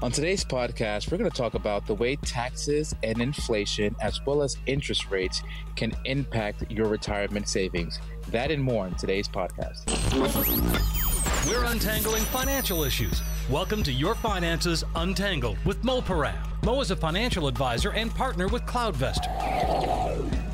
On today's podcast, we're going to talk about the way taxes and inflation, as well as interest rates, can impact your retirement savings. That and more in today's podcast. We're untangling financial issues. Welcome to Your Finances Untangled with Mo Param. Mo is a financial advisor and partner with CloudVestor.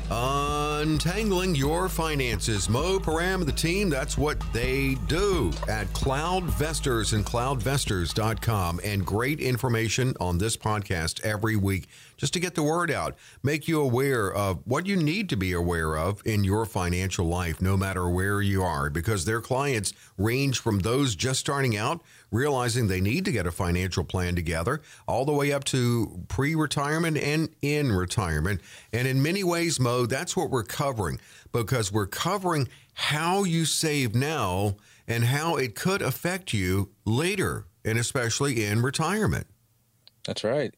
Uh, Untangling your finances. Mo Param and the team, that's what they do at Cloudvestors and cloudvestors.com. And great information on this podcast every week just to get the word out, make you aware of what you need to be aware of in your financial life, no matter where you are, because their clients range from those just starting out, realizing they need to get a financial plan together, all the way up to pre retirement and in retirement. And in many ways, Mo, that's what we're covering because we're covering how you save now and how it could affect you later, and especially in retirement. That's right.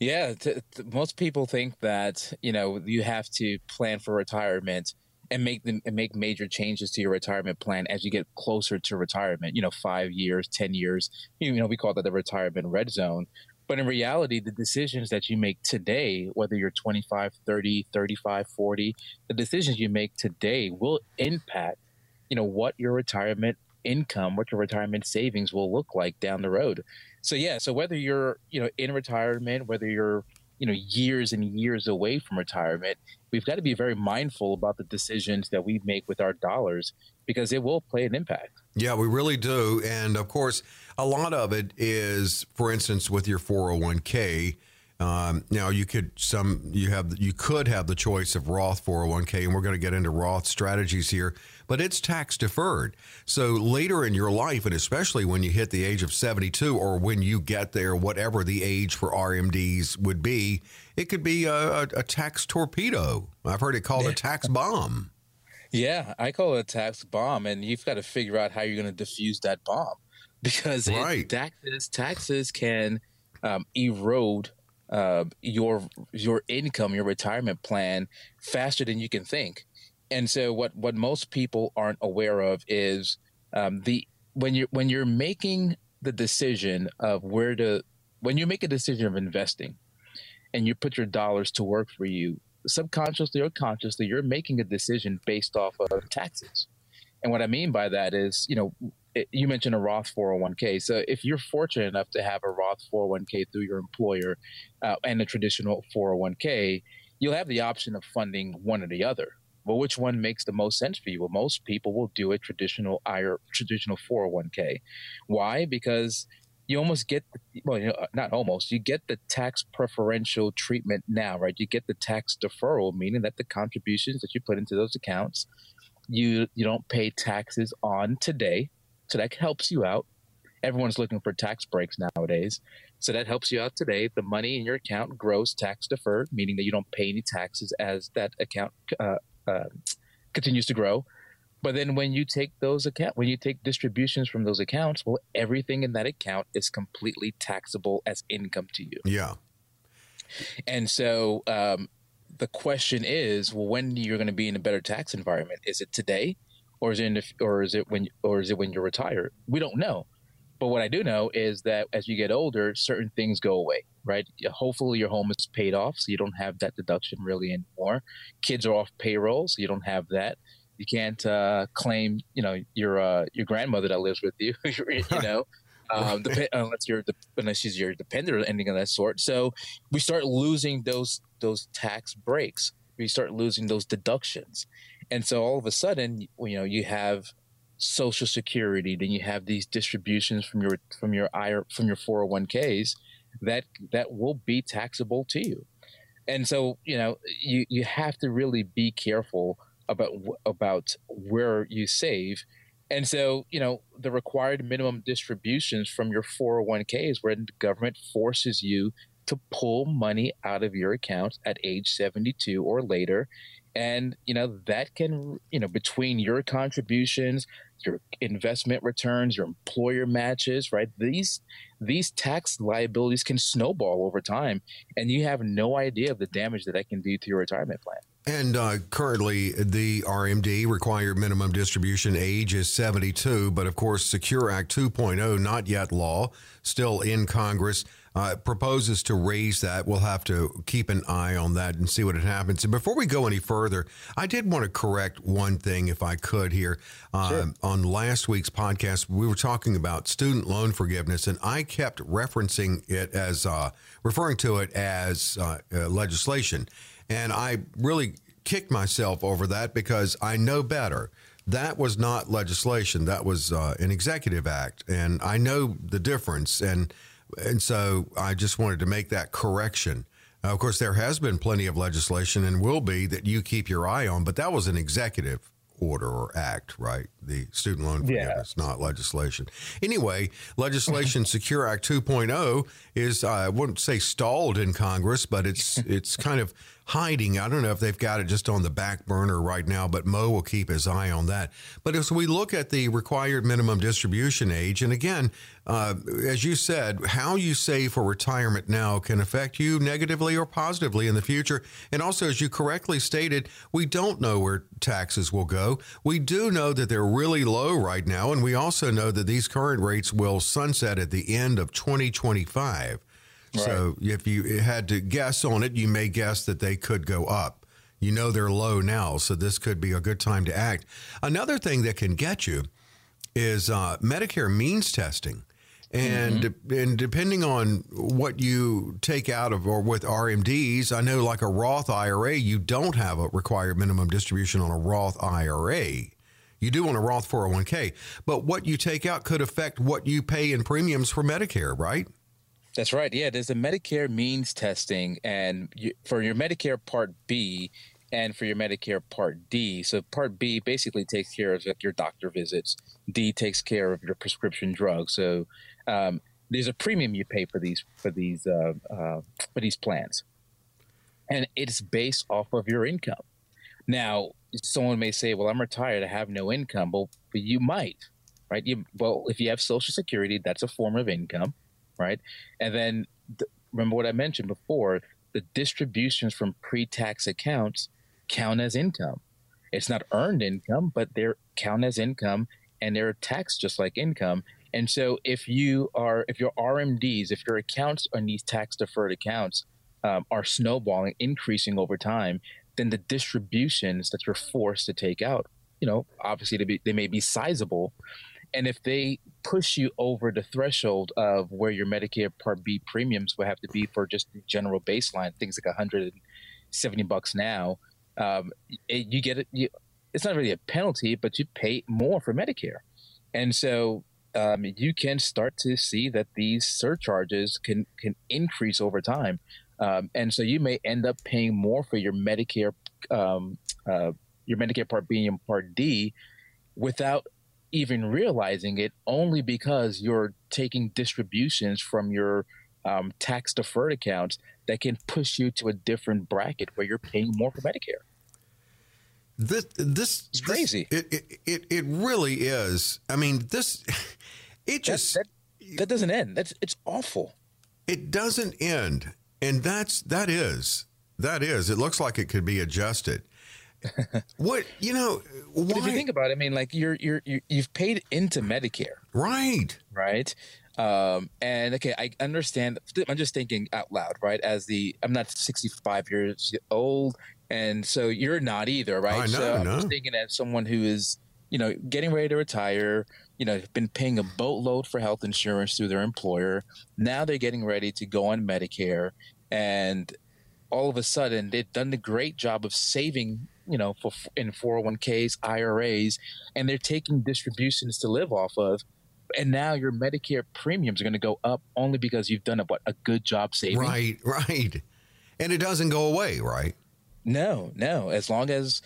Yeah, t- t- most people think that you know you have to plan for retirement and make them and make major changes to your retirement plan as you get closer to retirement. You know, five years, ten years. You know, we call that the retirement red zone. But in reality, the decisions that you make today, whether you're 25, 30, 35, 40, the decisions you make today will impact, you know, what your retirement income, what your retirement savings will look like down the road. So yeah, so whether you're, you know, in retirement, whether you're, you know, years and years away from retirement, we've got to be very mindful about the decisions that we make with our dollars because it will play an impact. Yeah, we really do. And of course, a lot of it is, for instance, with your 401k. Um, now you could some you have you could have the choice of Roth 401k, and we're going to get into Roth strategies here but it's tax deferred. So later in your life, and especially when you hit the age of 72 or when you get there, whatever the age for RMDs would be, it could be a, a, a tax torpedo. I've heard it called a tax bomb. Yeah, I call it a tax bomb, and you've got to figure out how you're going to defuse that bomb because right. it, taxes taxes can um, erode uh, your your income, your retirement plan faster than you can think and so what what most people aren't aware of is um, the when you when you're making the decision of where to when you make a decision of investing and you put your dollars to work for you subconsciously or consciously you're making a decision based off of taxes. And what i mean by that is you know it, you mentioned a roth 401k so if you're fortunate enough to have a roth 401k through your employer uh, and a traditional 401k you'll have the option of funding one or the other well, which one makes the most sense for you? Well, most people will do a traditional IRA, traditional 401k. Why? Because you almost get well, you know, not almost. You get the tax preferential treatment now, right? You get the tax deferral, meaning that the contributions that you put into those accounts, you you don't pay taxes on today, so that helps you out. Everyone's looking for tax breaks nowadays. So that helps you out today. The money in your account grows tax deferred, meaning that you don't pay any taxes as that account uh, uh, continues to grow. But then when you take those account, when you take distributions from those accounts, well, everything in that account is completely taxable as income to you. Yeah. And so um, the question is, well, when you're going to be in a better tax environment? Is it today, or is it the, or is it when or is it when you're retired? We don't know. But what I do know is that as you get older, certain things go away, right? Hopefully, your home is paid off, so you don't have that deduction really anymore. Kids are off payroll, so you don't have that. You can't uh, claim, you know, your uh, your grandmother that lives with you, you know, um, dep- unless you're de- unless she's your dependent or anything of that sort. So we start losing those those tax breaks. We start losing those deductions, and so all of a sudden, you know, you have social security then you have these distributions from your from your IRA, from your 401ks that that will be taxable to you. And so you know you you have to really be careful about about where you save. And so you know the required minimum distributions from your 401k is where the government forces you to pull money out of your account at age 72 or later and you know that can you know between your contributions your investment returns, your employer matches, right? These these tax liabilities can snowball over time, and you have no idea of the damage that that can do to your retirement plan. And uh, currently, the RMD required minimum distribution age is 72, but of course, Secure Act 2.0, not yet law, still in Congress, uh, proposes to raise that. We'll have to keep an eye on that and see what happens. And before we go any further, I did want to correct one thing, if I could, here. Uh, sure. On last week's podcast, we were talking about student loan forgiveness, and I kept referencing it as uh, referring to it as uh, uh, legislation. And I really kicked myself over that because I know better. That was not legislation. That was uh, an executive act, and I know the difference. And and so I just wanted to make that correction. Now, of course, there has been plenty of legislation and will be that you keep your eye on, but that was an executive order or act, right? The student loan forgiveness, yeah. not legislation. Anyway, legislation Secure Act 2.0 is uh, I wouldn't say stalled in Congress, but it's it's kind of hiding. I don't know if they've got it just on the back burner right now, but Mo will keep his eye on that. But as we look at the required minimum distribution age, and again, uh, as you said, how you save for retirement now can affect you negatively or positively in the future. And also, as you correctly stated, we don't know where taxes will go. We do know that they're really low right now, and we also know that these current rates will sunset at the end of 2025. Right. So if you had to guess on it, you may guess that they could go up. You know they're low now, so this could be a good time to act. Another thing that can get you is uh, Medicare means testing. And mm-hmm. and depending on what you take out of or with RMDs, I know like a Roth IRA, you don't have a required minimum distribution on a Roth IRA. You do on a Roth 401k, but what you take out could affect what you pay in premiums for Medicare, right? That's right. Yeah, there's a Medicare means testing, and you, for your Medicare Part B and for your Medicare Part D. So Part B basically takes care of like your doctor visits. D takes care of your prescription drugs. So um, there's a premium you pay for these for these uh, uh, for these plans, and it's based off of your income. Now, someone may say, "Well, I'm retired. I have no income." Well, but you might, right? You well, if you have Social Security, that's a form of income right? And then th- remember what I mentioned before the distributions from pre tax accounts count as income. It's not earned income, but they're count as income and they're taxed just like income. And so if you are, if your RMDs, if your accounts on these tax deferred accounts um, are snowballing, increasing over time, then the distributions that you're forced to take out, you know, obviously they, be, they may be sizable, and if they push you over the threshold of where your Medicare Part B premiums would have to be for just the general baseline, things like 170 bucks now, um, it, you get it. You, it's not really a penalty, but you pay more for Medicare, and so um, you can start to see that these surcharges can can increase over time, um, and so you may end up paying more for your Medicare, um, uh, your Medicare Part B and Part D, without even realizing it only because you're taking distributions from your um, tax deferred accounts that can push you to a different bracket where you're paying more for Medicare. This this it's crazy. This, it, it it really is. I mean, this it just that, that, that doesn't end. That's it's awful. It doesn't end, and that's that is that is. It looks like it could be adjusted what you know? Why? if you think about it, I mean, like you're you're, you have paid into Medicare, right? Right. Um, and okay, I understand. I'm just thinking out loud, right? As the I'm not 65 years old, and so you're not either, right? I know, so I'm just thinking as someone who is, you know, getting ready to retire, you know, been paying a boatload for health insurance through their employer. Now they're getting ready to go on Medicare, and all of a sudden they've done a great job of saving you know, for in 401ks, IRAs, and they're taking distributions to live off of. And now your Medicare premiums are going to go up only because you've done a, what a good job saving. Right, right. And it doesn't go away, right? No, no. As long as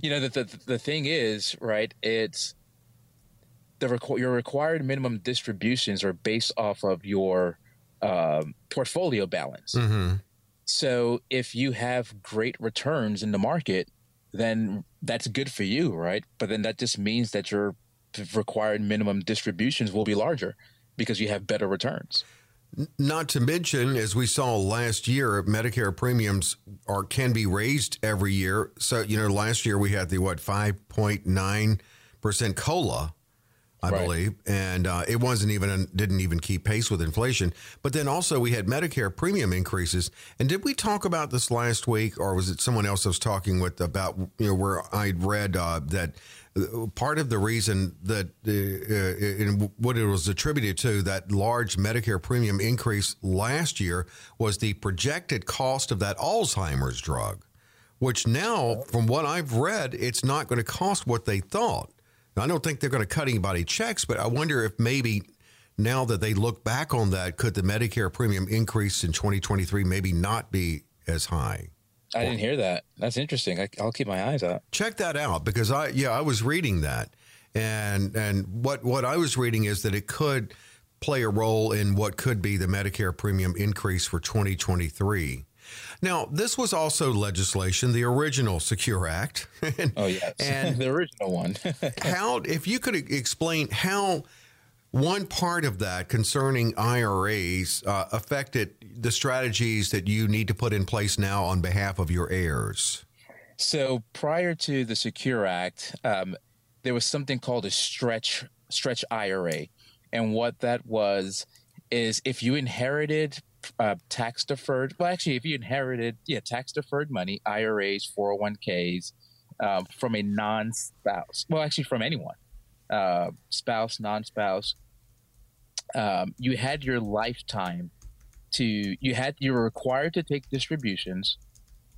you know the the, the thing is, right? It's the requ- your required minimum distributions are based off of your um, portfolio balance. Mm-hmm. So if you have great returns in the market, then that's good for you, right? But then that just means that your required minimum distributions will be larger because you have better returns. Not to mention, as we saw last year, Medicare premiums are can be raised every year. So you know, last year we had the what five point nine percent cola, I right. believe, and uh, it wasn't even didn't even keep pace with inflation. But then also we had Medicare premium increases. And did we talk about this last week, or was it someone else I was talking with about you know where I read uh, that part of the reason that uh, what it was attributed to that large Medicare premium increase last year was the projected cost of that Alzheimer's drug, which now, from what I've read, it's not going to cost what they thought. Now, I don't think they're going to cut anybody checks, but I wonder if maybe now that they look back on that, could the Medicare premium increase in 2023 maybe not be as high? I didn't hear that. That's interesting. I, will keep my eyes out. Check that out because I yeah I was reading that, and and what what I was reading is that it could play a role in what could be the Medicare premium increase for 2023. Now, this was also legislation, the original Secure Act. oh yes, and the original one. how, if you could explain how one part of that concerning IRAs uh, affected the strategies that you need to put in place now on behalf of your heirs? So prior to the Secure Act, um, there was something called a stretch stretch IRA, and what that was is if you inherited uh, tax deferred, well, actually, if you inherited yeah tax deferred money, IRAs, 401ks um, from a non spouse, well, actually from anyone, uh, spouse, non spouse, um, you had your lifetime to you had you were required to take distributions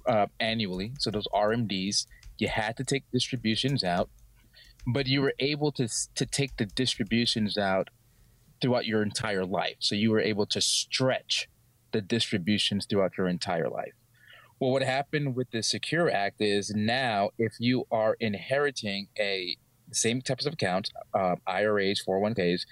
uh, annually. So those RMDs, you had to take distributions out, but you were able to to take the distributions out throughout your entire life. So you were able to stretch the distributions throughout your entire life. Well, what happened with the Secure Act is now if you are inheriting a same types of accounts, uh, IRAs, 401ks,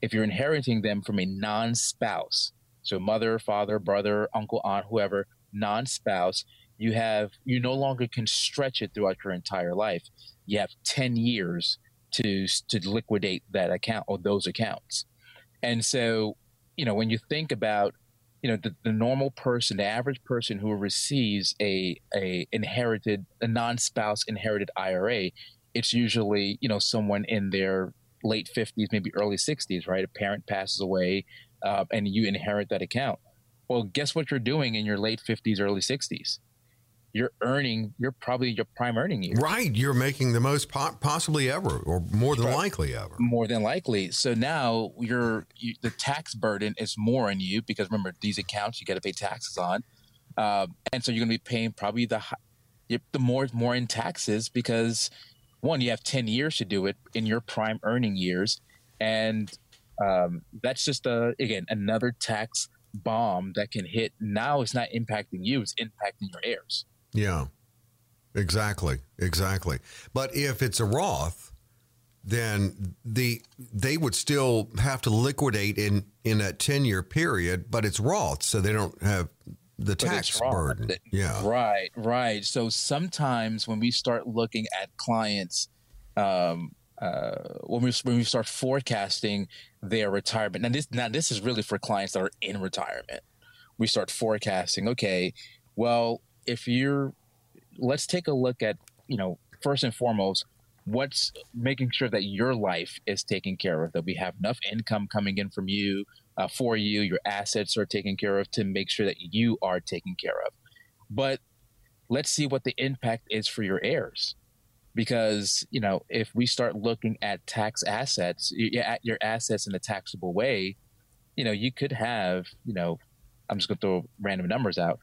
if you're inheriting them from a non spouse, so mother, father, brother, uncle, aunt, whoever, non spouse, you have, you no longer can stretch it throughout your entire life. You have 10 years to, to liquidate that account or those accounts. And so, you know, when you think about, you know, the, the normal person, the average person who receives a, a inherited, a non spouse inherited IRA, it's usually you know someone in their late 50s maybe early 60s right? A parent passes away uh, and you inherit that account. Well guess what you're doing in your late 50s early 60s you're earning you're probably your prime earning year right you're making the most po- possibly ever or more than right. likely ever more than likely so now you're you, the tax burden is more on you because remember these accounts you got to pay taxes on um, and so you're going to be paying probably the the more more in taxes because one, you have 10 years to do it in your prime earning years. And um, that's just, a, again, another tax bomb that can hit. Now it's not impacting you, it's impacting your heirs. Yeah, exactly. Exactly. But if it's a Roth, then the they would still have to liquidate in in that 10 year period but it's Roth so they don't have the tax burden. Yeah. Right, right. So sometimes when we start looking at clients, um, uh, when we when we start forecasting their retirement, now this now this is really for clients that are in retirement. We start forecasting. Okay, well, if you're, let's take a look at you know first and foremost what's making sure that your life is taken care of that we have enough income coming in from you uh, for you, your assets are taken care of to make sure that you are taken care of. But let's see what the impact is for your heirs. Because, you know, if we start looking at tax assets, at your assets in a taxable way, you know, you could have, you know, I'm just going to throw random numbers out,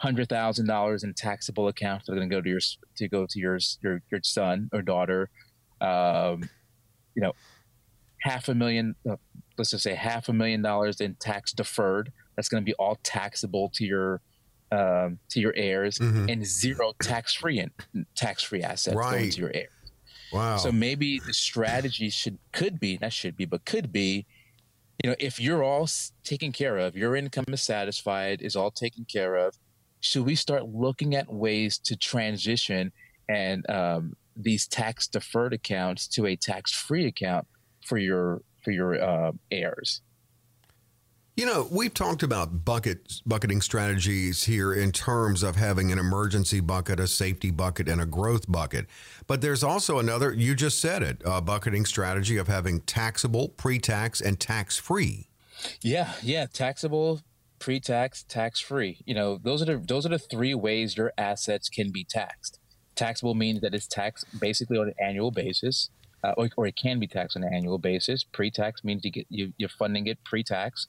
hundred thousand dollars in taxable accounts that are going to go to your to go to your your your son or daughter, um, you know, half a million, uh, let's just say half a million dollars in tax deferred. That's going to be all taxable to your um, to your heirs, mm-hmm. and zero tax free and tax free assets right. going to your heirs. Wow. So maybe the strategy should could be not should be, but could be, you know, if you're all taken care of, your income is satisfied, is all taken care of. Should we start looking at ways to transition and um, these tax deferred accounts to a tax free account for your for your uh, heirs. You know, we've talked about bucket bucketing strategies here in terms of having an emergency bucket, a safety bucket, and a growth bucket. But there's also another, you just said it, a bucketing strategy of having taxable, pre-tax, and tax-free. Yeah, yeah, taxable, pre-tax, tax-free. You know, those are the those are the three ways your assets can be taxed. Taxable means that it's taxed basically on an annual basis, uh, or, or, it can be taxed on an annual basis. Pre-tax means you get you, you're funding it pre-tax,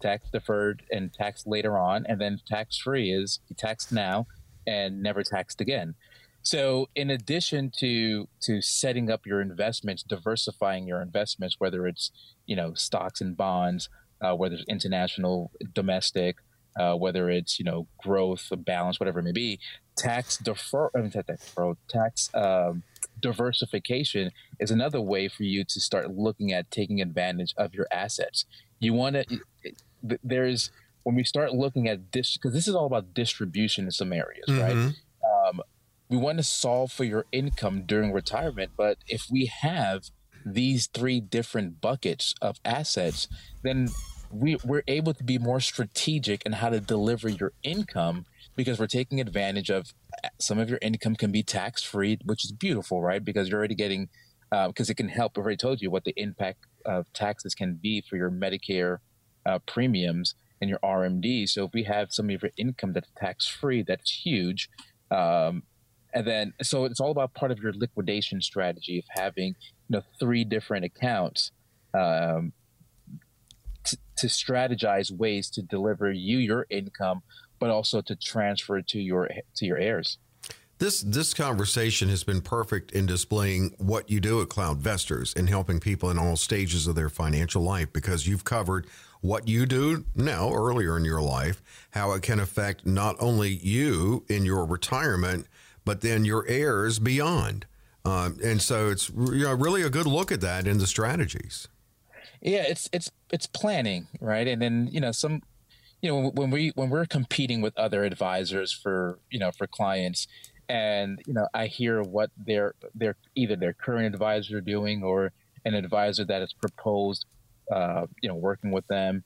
tax deferred, and taxed later on, and then tax-free is taxed now and never taxed again. So, in addition to to setting up your investments, diversifying your investments, whether it's you know stocks and bonds, uh, whether it's international, domestic, uh, whether it's you know growth, balance, whatever it may be. Tax defer, I mean, tax um, diversification is another way for you to start looking at taking advantage of your assets. You want to. There's when we start looking at this because this is all about distribution in some areas, mm-hmm. right? Um, we want to solve for your income during retirement, but if we have these three different buckets of assets, then we, we're able to be more strategic in how to deliver your income because we're taking advantage of some of your income can be tax free, which is beautiful, right? Because you're already getting, because uh, it can help. I've already told you what the impact of taxes can be for your Medicare uh, premiums and your RMD. So if we have some of your income that's tax free, that's huge. Um, and then, so it's all about part of your liquidation strategy of having, you know, three different accounts um, to strategize ways to deliver you your income, but also to transfer to your to your heirs. This this conversation has been perfect in displaying what you do at CloudVestors and helping people in all stages of their financial life because you've covered what you do now earlier in your life, how it can affect not only you in your retirement, but then your heirs beyond. Um, and so it's you know, really a good look at that in the strategies. Yeah, it's it's it's planning, right? And then you know some, you know when we when we're competing with other advisors for you know for clients, and you know I hear what their their either their current advisor doing or an advisor that has proposed, uh, you know, working with them.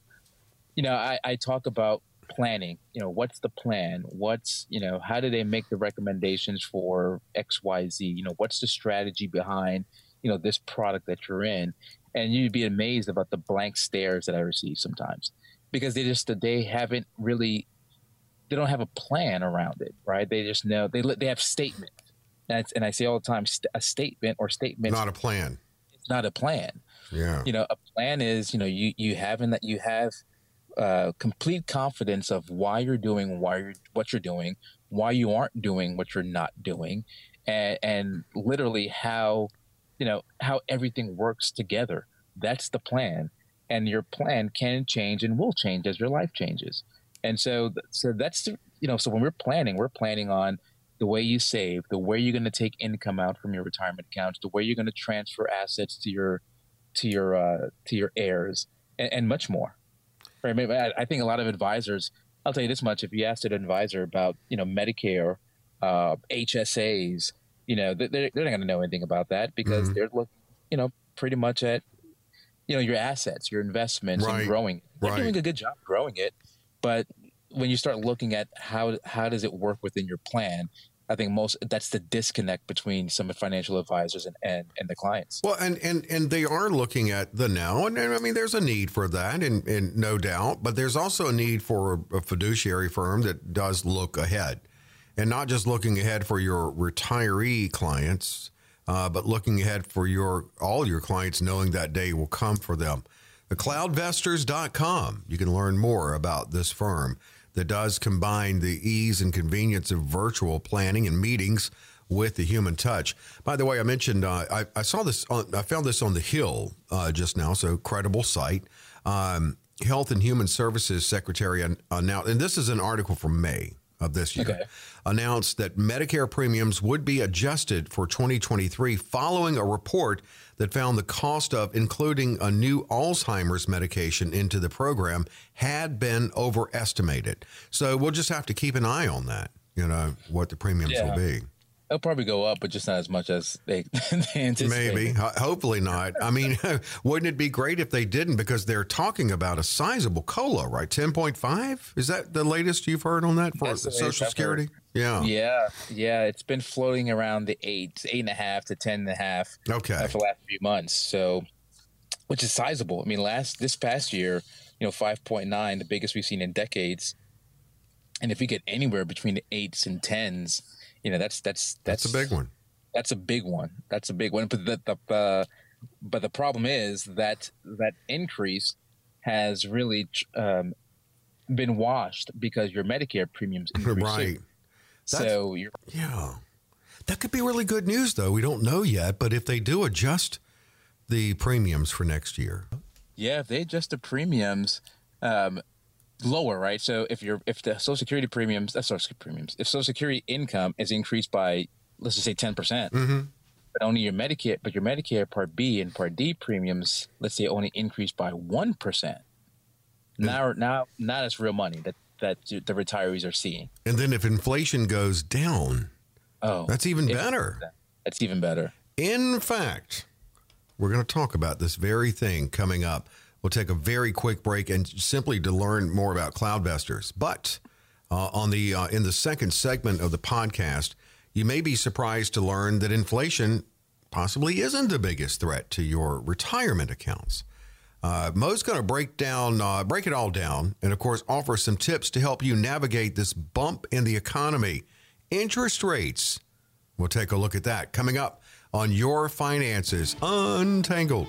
You know, I, I talk about planning. You know, what's the plan? What's you know, how do they make the recommendations for X, Y, Z? You know, what's the strategy behind you know this product that you're in? And you'd be amazed about the blank stares that I receive sometimes because they just they haven't really they don't have a plan around it, right? They just know they they have statement, and, and I say all the time, a statement or statement, not a plan. It's not a plan. Yeah, you know, a plan is you know you you having that you have uh, complete confidence of why you're doing why you're what you're doing, why you aren't doing what you're not doing, and and literally how you know how everything works together. That's the plan. And your plan can change and will change as your life changes. And so so that's you know so when we're planning we're planning on the way you save the way you're going to take income out from your retirement accounts the way you're going to transfer assets to your to your uh, to your heirs and, and much more. Right? I, I think a lot of advisors i'll tell you this much if you asked an advisor about you know medicare uh, hsas you know, they're, they're not going to know anything about that because mm-hmm. they're looking, you know, pretty much at, you know, your assets, your investments, right. and growing. They're right. doing a good job growing it, but when you start looking at how how does it work within your plan, I think most that's the disconnect between some financial advisors and, and, and the clients. Well, and, and and they are looking at the now, and, and I mean, there's a need for that, and, and no doubt, but there's also a need for a, a fiduciary firm that does look ahead and not just looking ahead for your retiree clients, uh, but looking ahead for your all your clients, knowing that day will come for them. The cloudvestors.com, you can learn more about this firm that does combine the ease and convenience of virtual planning and meetings with the human touch. By the way, I mentioned uh, I, I, saw this. On, I found this on the Hill uh, just now, so credible site. Um, Health and Human Services Secretary announced, and this is an article from May of this year, okay. announced that Medicare premiums would be adjusted for 2023 following a report that found the cost of including a new Alzheimer's medication into the program had been overestimated. So we'll just have to keep an eye on that, you know, what the premiums yeah. will be. It'll probably go up, but just not as much as they, they anticipate. Maybe, hopefully not. I mean, wouldn't it be great if they didn't? Because they're talking about a sizable cola, right? Ten point five. Is that the latest you've heard on that for Social Security? Yeah, yeah, yeah. It's been floating around the eight, eight and a half to ten and a half. Okay, uh, for the last few months. So, which is sizable. I mean, last this past year, you know, five point nine, the biggest we've seen in decades. And if we get anywhere between the eights and tens you know that's that's that's, that's a big one. That's a big one. That's a big one. But the, the uh, but the problem is that that increase has really um, been washed because your Medicare premiums increased. Right. so you're yeah. That could be really good news, though. We don't know yet, but if they do adjust the premiums for next year, yeah, if they adjust the premiums, um, lower, right? So if you're if the Social Security premiums, that's Social Security premiums. If Social Security income is increased by let's just say ten percent, mm-hmm. but only your Medicare, but your Medicare Part B and Part D premiums, let's say only increased by one percent. Now, now, now that's real money that that the retirees are seeing. And then if inflation goes down, oh, that's even better. That's even better. In fact, we're going to talk about this very thing coming up. We'll take a very quick break and simply to learn more about Cloudvestors. But uh, on the uh, in the second segment of the podcast, you may be surprised to learn that inflation possibly isn't the biggest threat to your retirement accounts. Uh, Mo's going to break down, uh, break it all down, and of course, offer some tips to help you navigate this bump in the economy. Interest rates. We'll take a look at that coming up on Your Finances Untangled.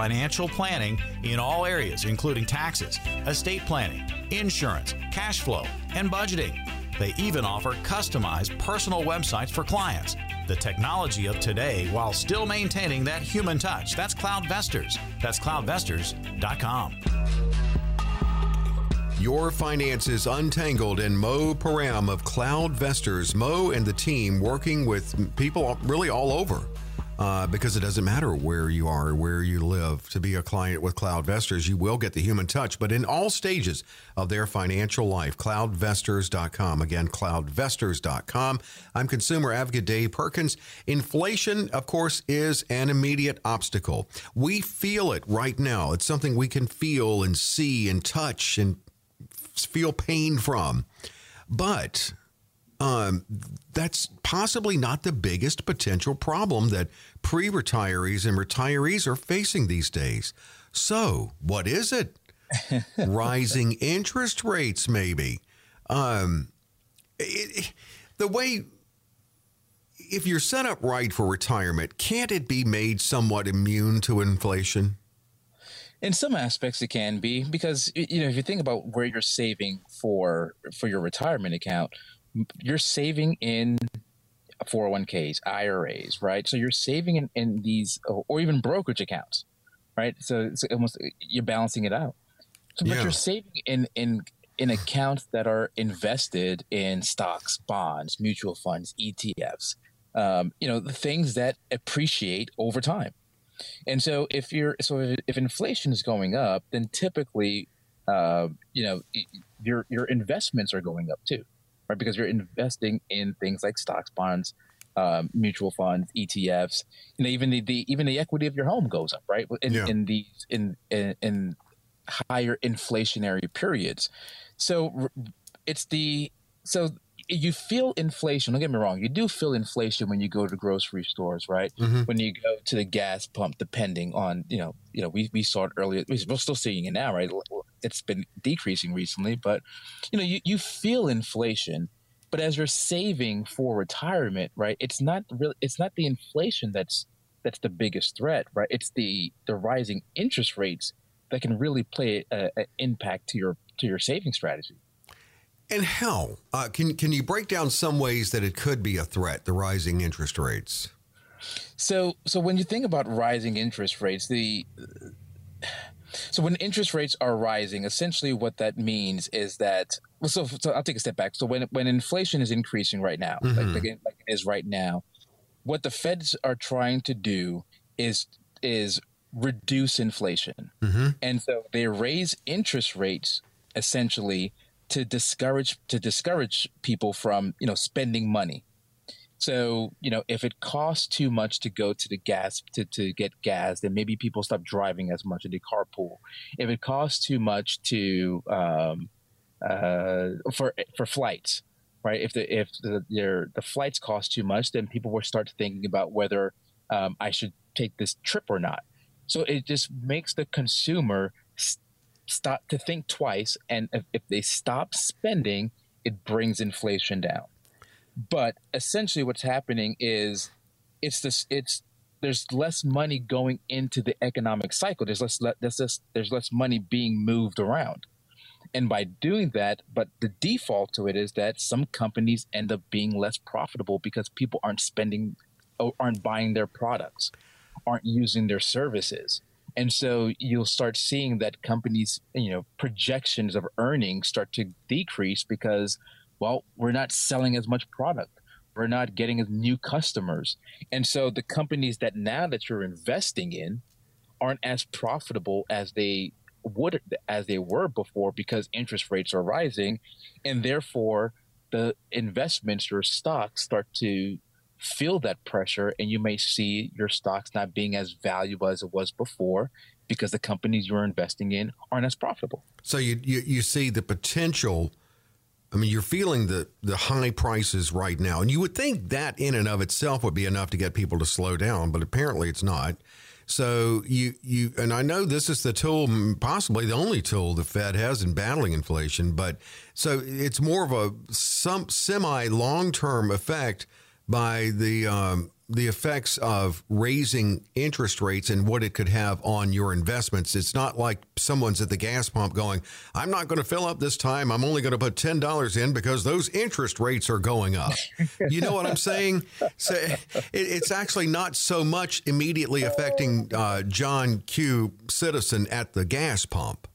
financial planning in all areas, including taxes, estate planning, insurance, cash flow, and budgeting. They even offer customized personal websites for clients. The technology of today while still maintaining that human touch. That's Cloudvestors. That's cloudvestors.com. Your finances untangled and Mo Param of Cloudvestors. Mo and the team working with people really all over uh, because it doesn't matter where you are, where you live. To be a client with Cloudvestors, you will get the human touch, but in all stages of their financial life. Cloudvestors.com. Again, cloudvestors.com. I'm consumer advocate Dave Perkins. Inflation, of course, is an immediate obstacle. We feel it right now. It's something we can feel and see and touch and feel pain from. But um, that's possibly not the biggest potential problem that pre retirees and retirees are facing these days. So, what is it? Rising interest rates, maybe. Um, it, the way, if you're set up right for retirement, can't it be made somewhat immune to inflation? in some aspects it can be because you know if you think about where you're saving for for your retirement account you're saving in 401ks, IRAs, right? So you're saving in, in these, or even brokerage accounts, right? So it's almost you're balancing it out. So, but yeah. you're saving in in in accounts that are invested in stocks, bonds, mutual funds, ETFs. Um, you know the things that appreciate over time. And so if you're so if inflation is going up, then typically, uh, you know, your your investments are going up too right? Because you're investing in things like stocks, bonds, um, mutual funds, ETFs. You know, even the, the even the equity of your home goes up, right? In, yeah. in these in, in in higher inflationary periods. So it's the so you feel inflation. Don't get me wrong. You do feel inflation when you go to grocery stores, right? Mm-hmm. When you go to the gas pump, depending on you know, you know, we, we saw it earlier. We're still seeing it now, right? It's been decreasing recently, but you know, you, you feel inflation. But as you're saving for retirement, right? It's not really. It's not the inflation that's that's the biggest threat, right? It's the the rising interest rates that can really play an impact to your to your saving strategy. And how? Uh, can can you break down some ways that it could be a threat? The rising interest rates. So so when you think about rising interest rates, the so when interest rates are rising, essentially what that means is that well, so, so I'll take a step back. So when when inflation is increasing right now, mm-hmm. like, like, like it is right now, what the Feds are trying to do is is reduce inflation, mm-hmm. and so they raise interest rates essentially to discourage to discourage people from you know spending money. So you know if it costs too much to go to the gas to, to get gas, then maybe people stop driving as much in the carpool. If it costs too much to um, uh, for for flights, right? If the if the the flights cost too much, then people will start thinking about whether um, I should take this trip or not. So it just makes the consumer stop to think twice, and if, if they stop spending, it brings inflation down. But essentially, what's happening is it's this it's there's less money going into the economic cycle. There's less, there's less there's less money being moved around. And by doing that, but the default to it is that some companies end up being less profitable because people aren't spending aren't buying their products, aren't using their services. And so you'll start seeing that companies, you know, projections of earnings start to decrease because, well, we're not selling as much product. We're not getting as new customers. And so the companies that now that you're investing in aren't as profitable as they would as they were before because interest rates are rising and therefore the investments your stocks start to feel that pressure and you may see your stocks not being as valuable as it was before because the companies you're investing in aren't as profitable. So you you, you see the potential I mean, you're feeling the the high prices right now, and you would think that in and of itself would be enough to get people to slow down, but apparently it's not. So you you and I know this is the tool, possibly the only tool the Fed has in battling inflation, but so it's more of a some semi long term effect by the um, the effects of raising interest rates and what it could have on your investments. It's not like someone's at the gas pump going, I'm not going to fill up this time. I'm only going to put $10 in because those interest rates are going up. you know what I'm saying? So it, it's actually not so much immediately affecting uh, John Q. Citizen at the gas pump.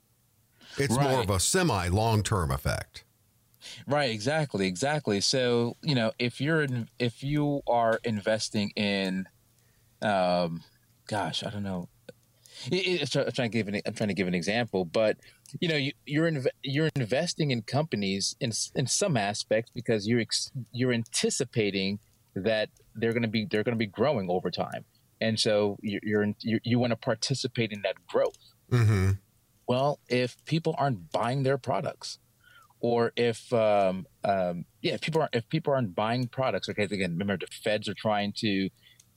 It's right. more of a semi long term effect. Right, exactly, exactly. So you know, if you're in, if you are investing in, um, gosh, I don't know. I'm trying to give an I'm trying to give an example, but you know, you, you're in, you're investing in companies in in some aspects because you're ex, you're anticipating that they're going to be they're going to be growing over time, and so you're, you're, in, you you want to participate in that growth. Mm-hmm. Well, if people aren't buying their products, or if um, um, yeah, if people aren't if people aren't buying products, okay, again, remember the feds are trying to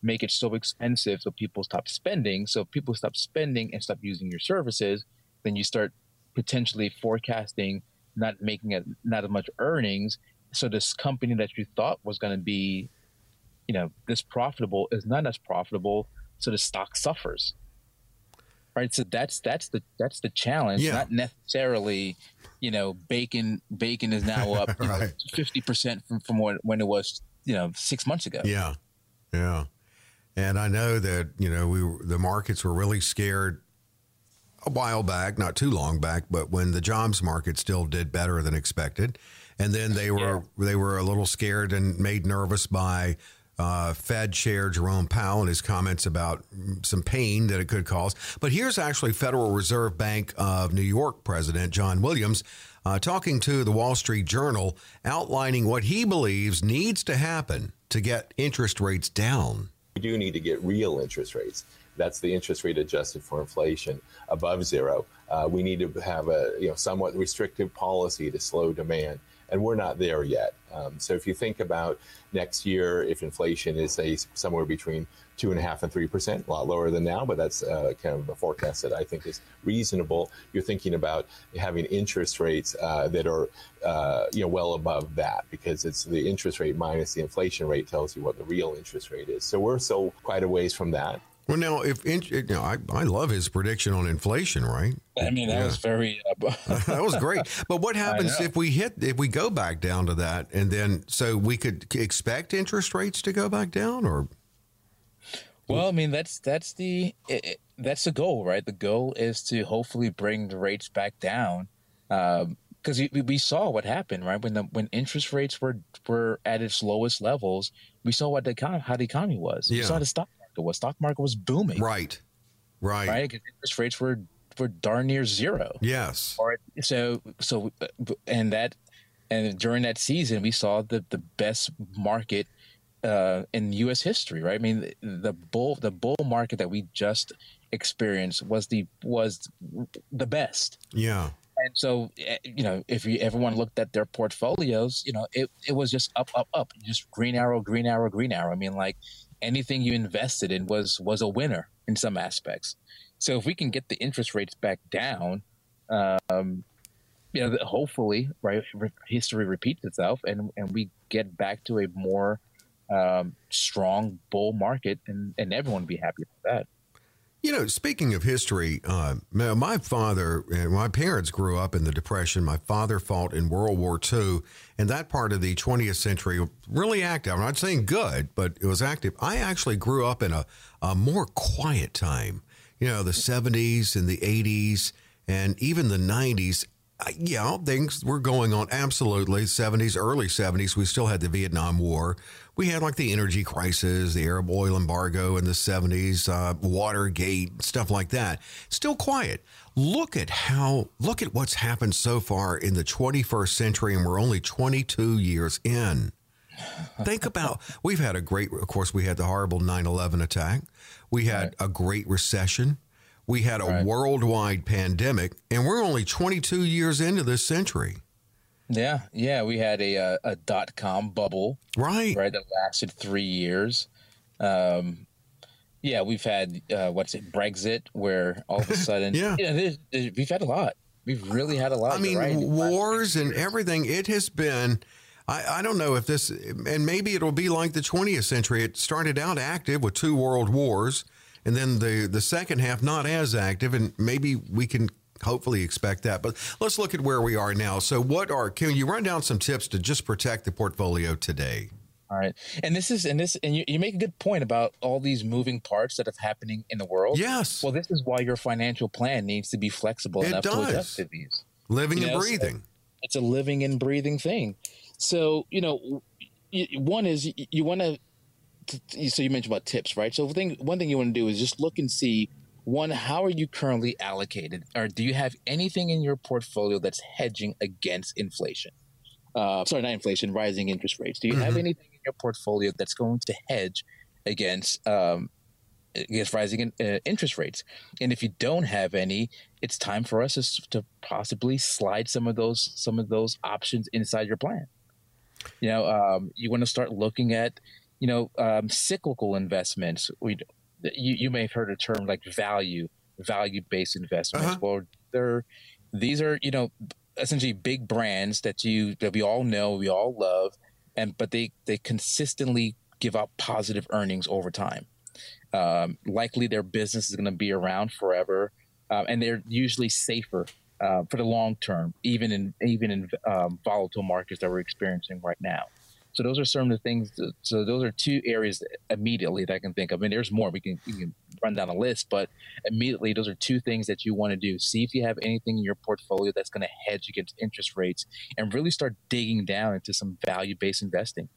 make it so expensive so people stop spending. So if people stop spending and stop using your services, then you start potentially forecasting not making it not as much earnings. So this company that you thought was going to be, you know, this profitable is not as profitable. So the stock suffers right so that's that's the that's the challenge yeah. not necessarily you know bacon bacon is now up right. 50% from, from what, when it was you know six months ago yeah yeah and i know that you know we were, the markets were really scared a while back not too long back but when the jobs market still did better than expected and then they were yeah. they were a little scared and made nervous by uh, Fed Chair Jerome Powell and his comments about some pain that it could cause. But here's actually Federal Reserve Bank of New York President John Williams uh, talking to the Wall Street Journal, outlining what he believes needs to happen to get interest rates down. We do need to get real interest rates. That's the interest rate adjusted for inflation above zero. Uh, we need to have a you know somewhat restrictive policy to slow demand and we're not there yet. Um, so if you think about next year, if inflation is say somewhere between two and a half and three percent, a lot lower than now, but that's uh, kind of a forecast that I think is reasonable. You're thinking about having interest rates uh, that are uh, you know well above that because it's the interest rate minus the inflation rate tells you what the real interest rate is. So we're still quite a ways from that. Well, now if you know, I, I love his prediction on inflation, right? I mean, that yeah. was very uh, that was great. But what happens if we hit if we go back down to that, and then so we could expect interest rates to go back down, or? Well, I mean, that's that's the it, that's the goal, right? The goal is to hopefully bring the rates back down. Um, because we, we saw what happened, right? When the when interest rates were were at its lowest levels, we saw what the how the economy was. Yeah. We saw the stock market was. Stock market was booming. Right. Right. Right. Because interest rates were were darn near zero. Yes. Or so so and that and during that season we saw the the best market uh, in U.S. history, right? I mean, the, the bull the bull market that we just experienced was the was the best. Yeah. And so, eh, you know, if you everyone looked at their portfolios, you know, it, it was just up, up, up, just green arrow, green arrow, green arrow. I mean, like anything you invested in was was a winner in some aspects. So if we can get the interest rates back down, um, you know, hopefully, right, history repeats itself, and and we get back to a more um, strong bull market, and and everyone be happy with that. You know, speaking of history, uh, my father and my parents grew up in the Depression. My father fought in World War II, and that part of the 20th century really active. I'm not saying good, but it was active. I actually grew up in a, a more quiet time. You know, the 70s and the 80s and even the 90s. Yeah, things were going on absolutely. 70s, early 70s, we still had the Vietnam War we had like the energy crisis, the Arab oil embargo in the 70s, uh, Watergate, stuff like that. Still quiet. Look at how, look at what's happened so far in the 21st century, and we're only 22 years in. Think about, we've had a great, of course, we had the horrible 9 11 attack. We had right. a great recession. We had a right. worldwide pandemic, and we're only 22 years into this century. Yeah, yeah, we had a a, a dot com bubble, right? Right, that lasted three years. Um, yeah, we've had uh, what's it, Brexit, where all of a sudden, yeah, we've had a lot. We've really had a lot. I mean, wars and everything. It has been. I, I don't know if this, and maybe it'll be like the 20th century. It started out active with two world wars, and then the the second half not as active, and maybe we can hopefully expect that. But let's look at where we are now. So, what are can you run down some tips to just protect the portfolio today? All right, and this is and this and you, you make a good point about all these moving parts that are happening in the world. Yes. Well, this is why your financial plan needs to be flexible it enough does. to adjust to these. Living you and know, breathing. So it's a living and breathing thing. So you know, one is you want to. So you mentioned about tips, right? So thing, one thing you want to do is just look and see one, how are you currently allocated? Or do you have anything in your portfolio that's hedging against inflation? Uh, sorry, not inflation, rising interest rates. Do you mm-hmm. have anything in your portfolio that's going to hedge against um, against rising in, uh, interest rates? And if you don't have any, it's time for us to possibly slide some of those some of those options inside your plan. You know, um, you want to start looking at you know um, cyclical investments. We you, you may have heard a term like value value based investments. Uh-huh. Well, they're these are you know essentially big brands that you that we all know, we all love, and but they they consistently give out positive earnings over time. Um, likely, their business is going to be around forever, uh, and they're usually safer uh, for the long term, even in even in um, volatile markets that we're experiencing right now. So those are some of the things. That, so those are two areas immediately that I can think of. I mean, there's more. We can, we can run down a list, but immediately those are two things that you want to do. See if you have anything in your portfolio that's going to hedge against interest rates, and really start digging down into some value-based investing.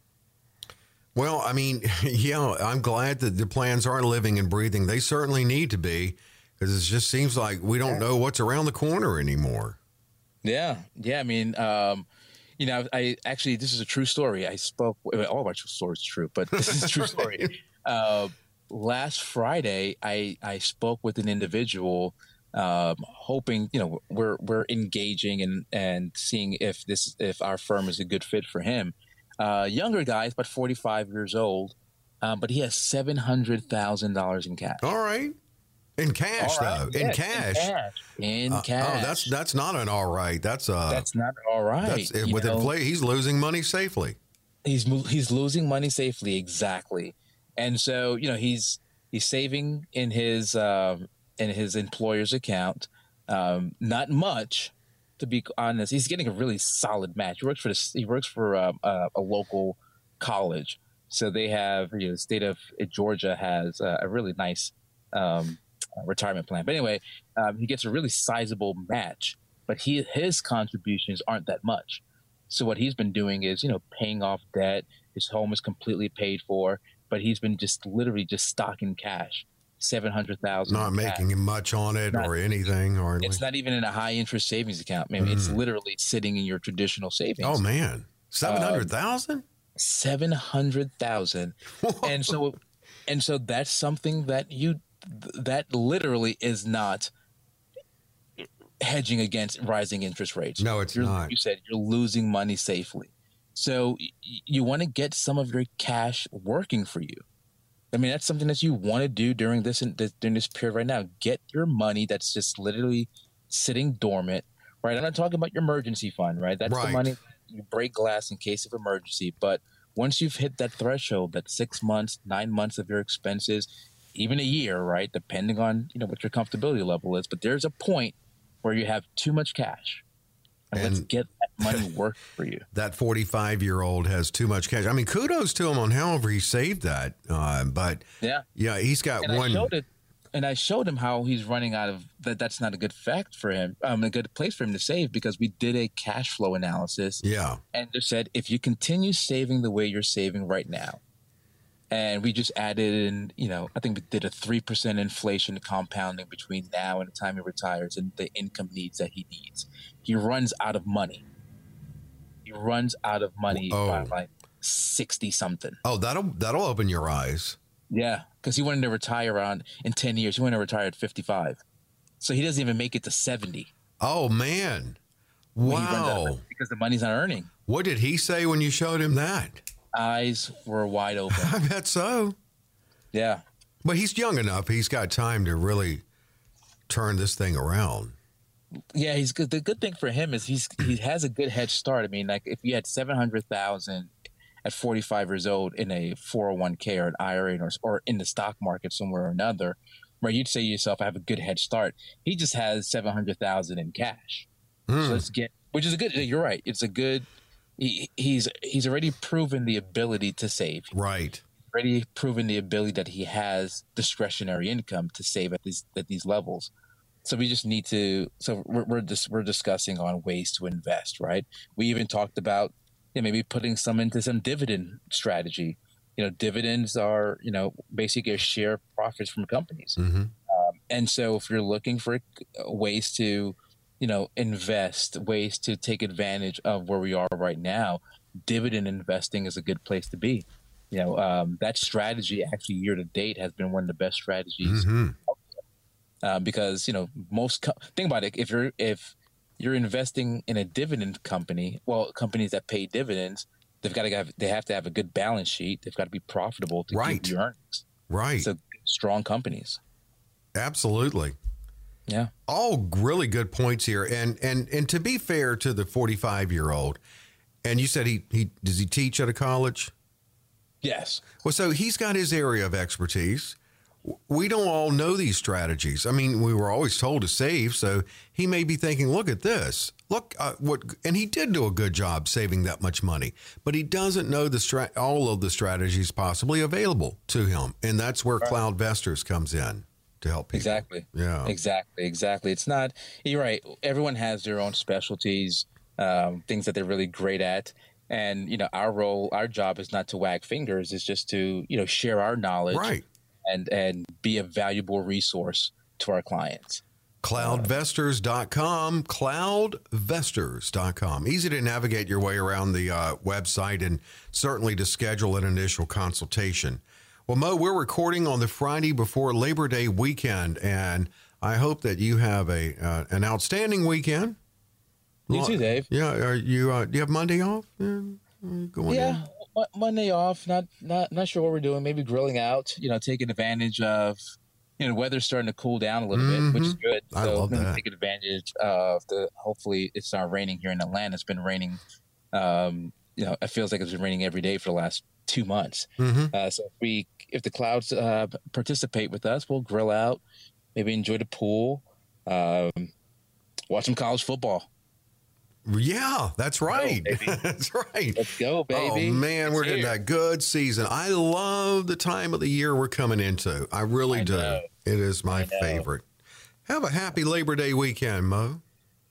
Well, I mean, yeah, I'm glad that the plans are living and breathing. They certainly need to be because it just seems like we don't know what's around the corner anymore. Yeah, yeah. I mean, um, you know, I actually this is a true story. I spoke. All of our stories true, but this is a true story. uh, last Friday, I I spoke with an individual, um, hoping you know we're we're engaging and and seeing if this if our firm is a good fit for him. Uh, younger guy, about forty five years old, um, but he has seven hundred thousand dollars in cash. All right. In cash, right. though. In cash. In cash. In uh, cash. Oh, that's that's not an all right. That's uh. That's not all right. That's, with inflation, he's losing money safely. He's he's losing money safely, exactly. And so you know he's He's saving in his um, in his employer's account. Um, not much, to be honest. He's getting a really solid match. He works for the, he works for um, a, a, local college, so they have you know the state of Georgia has a, a really nice um, retirement plan. But anyway, um, he gets a really sizable match, but he his contributions aren't that much. So what he's been doing is you know paying off debt. His home is completely paid for, but he's been just literally just stocking cash seven hundred thousand. Not making cash. much on it not, or anything, or it's not even in a high interest savings account. I mean, mm. it's literally sitting in your traditional savings. Oh man, seven hundred thousand. Um, seven hundred thousand, and so, and so that's something that you that literally is not hedging against rising interest rates. No, it's you're, not. You said you're losing money safely. So you want to get some of your cash working for you. I mean, that's something that you want to do during this during this period right now. Get your money that's just literally sitting dormant, right? I'm not talking about your emergency fund, right? That's right. the money you break glass in case of emergency. But once you've hit that threshold, that six months, nine months of your expenses, even a year, right? Depending on you know what your comfortability level is. But there's a point where you have too much cash and, let's get that money work for you. That 45 year old has too much cash. I mean, kudos to him on however he saved that. Uh, but yeah, yeah, he's got and one. I it, and I showed him how he's running out of that. That's not a good fact for him. Um, a good place for him to save because we did a cash flow analysis. Yeah, and just said if you continue saving the way you're saving right now, and we just added in, you know, I think we did a three percent inflation compounding between now and the time he retires and the income needs that he needs. He runs out of money. He runs out of money oh. by like sixty something. Oh, that'll that'll open your eyes. Yeah, because he wanted to retire on in ten years. He wanted to retire at fifty five, so he doesn't even make it to seventy. Oh man, wow! Because the money's not earning. What did he say when you showed him that? Eyes were wide open. I bet so. Yeah. But he's young enough. He's got time to really turn this thing around. Yeah, he's good. The good thing for him is he's he has a good head start. I mean, like if you had seven hundred thousand at forty five years old in a four hundred one k or an IRA or or in the stock market somewhere or another, where you'd say to yourself, "I have a good head start." He just has seven hundred thousand in cash. Mm. So let's get, which is a good. You're right. It's a good he, he's he's already proven the ability to save. Right. Already proven the ability that he has discretionary income to save at these at these levels. So we just need to. So we're we're just we're discussing on ways to invest. Right. We even talked about you know, maybe putting some into some dividend strategy. You know, dividends are you know basically a share of profits from companies. Mm-hmm. Um, and so if you're looking for ways to you know, invest, ways to take advantage of where we are right now, dividend investing is a good place to be. You know, um, that strategy actually year to date has been one of the best strategies mm-hmm. uh, because you know most co- think about it if you're if you're investing in a dividend company, well, companies that pay dividends, they've got to have they have to have a good balance sheet. They've got to be profitable to right. keep your earnings. Right. So strong companies. Absolutely. Yeah. All really good points here. And and and to be fair to the 45 year old, and you said he he does he teach at a college? Yes. Well, so he's got his area of expertise. We don't all know these strategies. I mean, we were always told to save, so he may be thinking, "Look at this. Look uh, what." And he did do a good job saving that much money, but he doesn't know the strat- all of the strategies possibly available to him, and that's where right. Cloudvestors comes in to help people. Exactly. Yeah. Exactly. Exactly. It's not. You're right. Everyone has their own specialties, um, things that they're really great at, and you know, our role, our job is not to wag fingers. It's just to you know share our knowledge, right, and and be a valuable resource to our clients. Cloudvestors.com, cloudvestors.com. Easy to navigate your way around the uh, website and certainly to schedule an initial consultation. Well, Mo, we're recording on the Friday before Labor Day weekend, and I hope that you have a uh, an outstanding weekend. You too, Dave. Yeah, are you? Uh, do you have Monday off? Yeah, yeah Monday off. Not not not sure what we're doing. Maybe grilling out. You know, taking advantage of you know, weather's starting to cool down a little mm-hmm. bit, which is mm-hmm. good. I love that. Take advantage of the. Hopefully, it's not raining here in Atlanta. It's been raining um, you know, it feels like it's been raining every day for the last two months. Mm-hmm. Uh, so if we, if the clouds uh, participate with us, we'll grill out, maybe enjoy the pool, um, watch some college football. Yeah, that's right. Go, that's right. Let's go, baby. Oh man, it's we're here. getting that good season. I love the time of the year we're coming into. I really I do. Know. It is my favorite. Have a happy Labor Day weekend, Mo.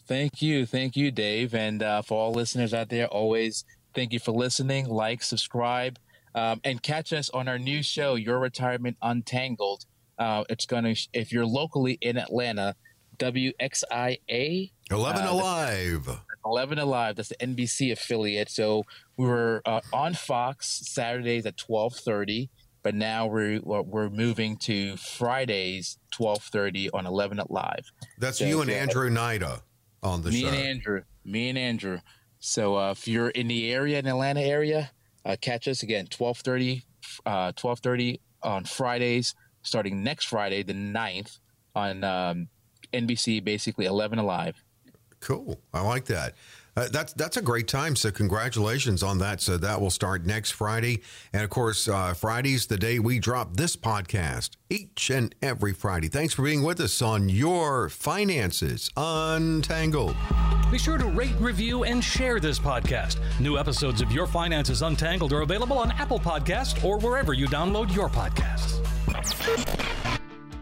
Thank you. Thank you, Dave. And uh, for all listeners out there, always thank you for listening. Like, subscribe, um, and catch us on our new show, Your Retirement Untangled. Uh, it's going to, if you're locally in Atlanta, WXIA. 11 uh, Alive. 11 Alive. That's the NBC affiliate. So we were uh, on Fox Saturdays at 1230 but now we're we're moving to Fridays twelve thirty on Eleven Alive. That's so, you and Andrew Nida on the me show. Me and Andrew. Me and Andrew. So uh, if you're in the area, in Atlanta area, uh, catch us again 1230, uh, 1230 on Fridays, starting next Friday, the 9th, on um, NBC, basically 11 Alive. Cool. I like that. Uh, that's that's a great time. So congratulations on that. So that will start next Friday, and of course, uh, Friday's the day we drop this podcast each and every Friday. Thanks for being with us on your finances untangled. Be sure to rate, review, and share this podcast. New episodes of Your Finances Untangled are available on Apple Podcast or wherever you download your podcasts.